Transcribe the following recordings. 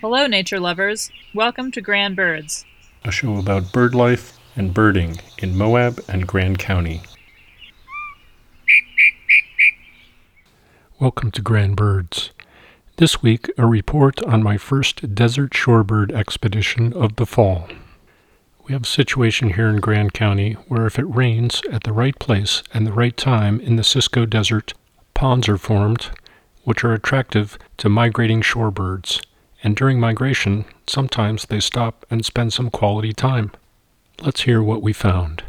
Hello, nature lovers. Welcome to Grand Birds. a show about bird life and birding in Moab and Grand County. Welcome to Grand Birds. This week, a report on my first desert shorebird expedition of the fall. We have a situation here in Grand County where if it rains at the right place and the right time in the Cisco Desert, ponds are formed, which are attractive to migrating shorebirds. And during migration, sometimes they stop and spend some quality time. Let's hear what we found.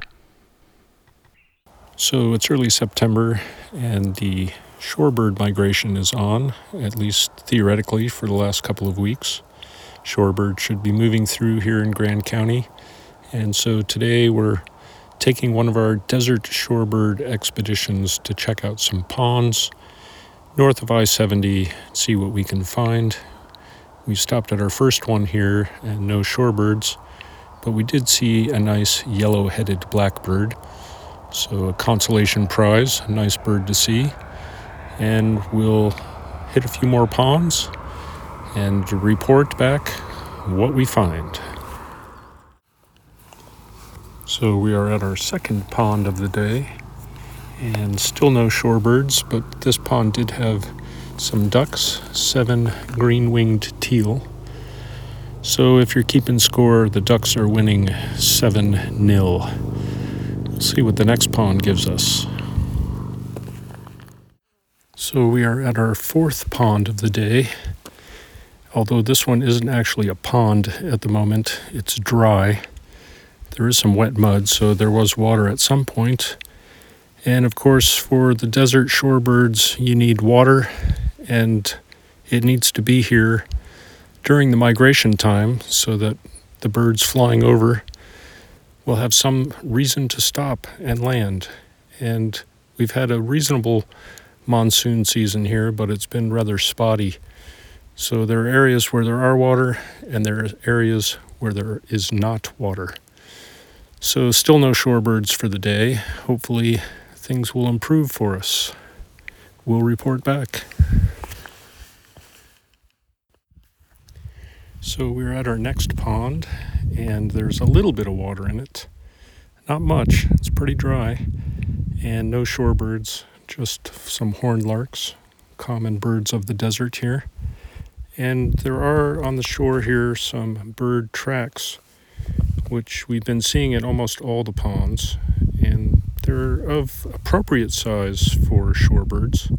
So it's early September, and the shorebird migration is on, at least theoretically, for the last couple of weeks. Shorebird should be moving through here in Grand County, and so today we're taking one of our desert shorebird expeditions to check out some ponds north of I 70, see what we can find. We stopped at our first one here and no shorebirds, but we did see a nice yellow headed blackbird. So, a consolation prize, a nice bird to see. And we'll hit a few more ponds and report back what we find. So, we are at our second pond of the day and still no shorebirds, but this pond did have some ducks, seven green winged teal. So if you're keeping score, the ducks are winning 7 0. We'll see what the next pond gives us. So we are at our fourth pond of the day. Although this one isn't actually a pond at the moment, it's dry. There is some wet mud, so there was water at some point. And of course, for the desert shorebirds, you need water, and it needs to be here during the migration time so that the birds flying over will have some reason to stop and land. And we've had a reasonable monsoon season here, but it's been rather spotty. So there are areas where there are water, and there are areas where there is not water. So, still no shorebirds for the day. Hopefully, things will improve for us. We'll report back. So we're at our next pond, and there's a little bit of water in it. Not much, it's pretty dry, and no shorebirds, just some horned larks, common birds of the desert here. And there are on the shore here some bird tracks, which we've been seeing at almost all the ponds, and they're of appropriate size for shorebirds,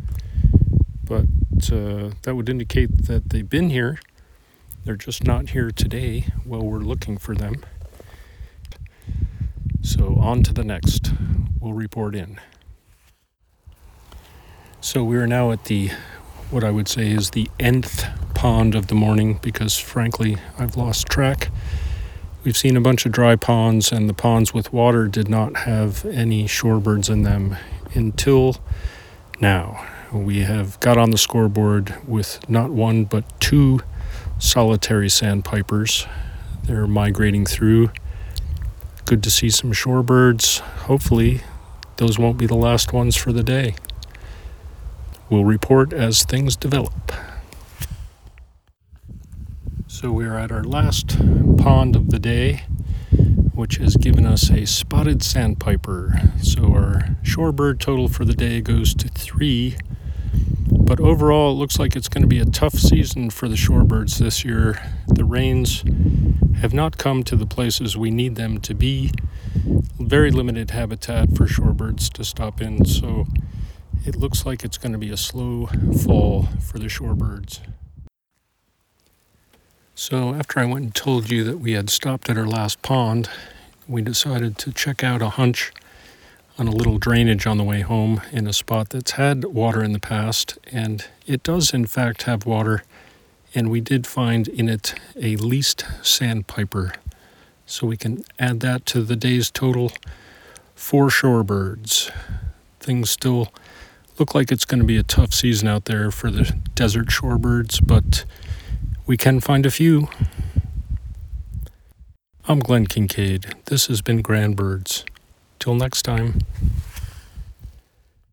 but uh, that would indicate that they've been here. They're just not here today while we're looking for them. So, on to the next. We'll report in. So, we are now at the what I would say is the nth pond of the morning because, frankly, I've lost track. We've seen a bunch of dry ponds, and the ponds with water did not have any shorebirds in them until now. We have got on the scoreboard with not one but two solitary sandpipers. They're migrating through. Good to see some shorebirds. Hopefully, those won't be the last ones for the day. We'll report as things develop. So we are at our last pond of the day, which has given us a spotted sandpiper. So our shorebird total for the day goes to three. But overall, it looks like it's going to be a tough season for the shorebirds this year. The rains have not come to the places we need them to be. Very limited habitat for shorebirds to stop in, so it looks like it's going to be a slow fall for the shorebirds. So, after I went and told you that we had stopped at our last pond, we decided to check out a hunch on a little drainage on the way home in a spot that's had water in the past. And it does, in fact, have water. And we did find in it a least sandpiper. So we can add that to the day's total for shorebirds. Things still look like it's going to be a tough season out there for the desert shorebirds, but we can find a few. I'm Glenn Kincaid. This has been Grand Birds. Till next time.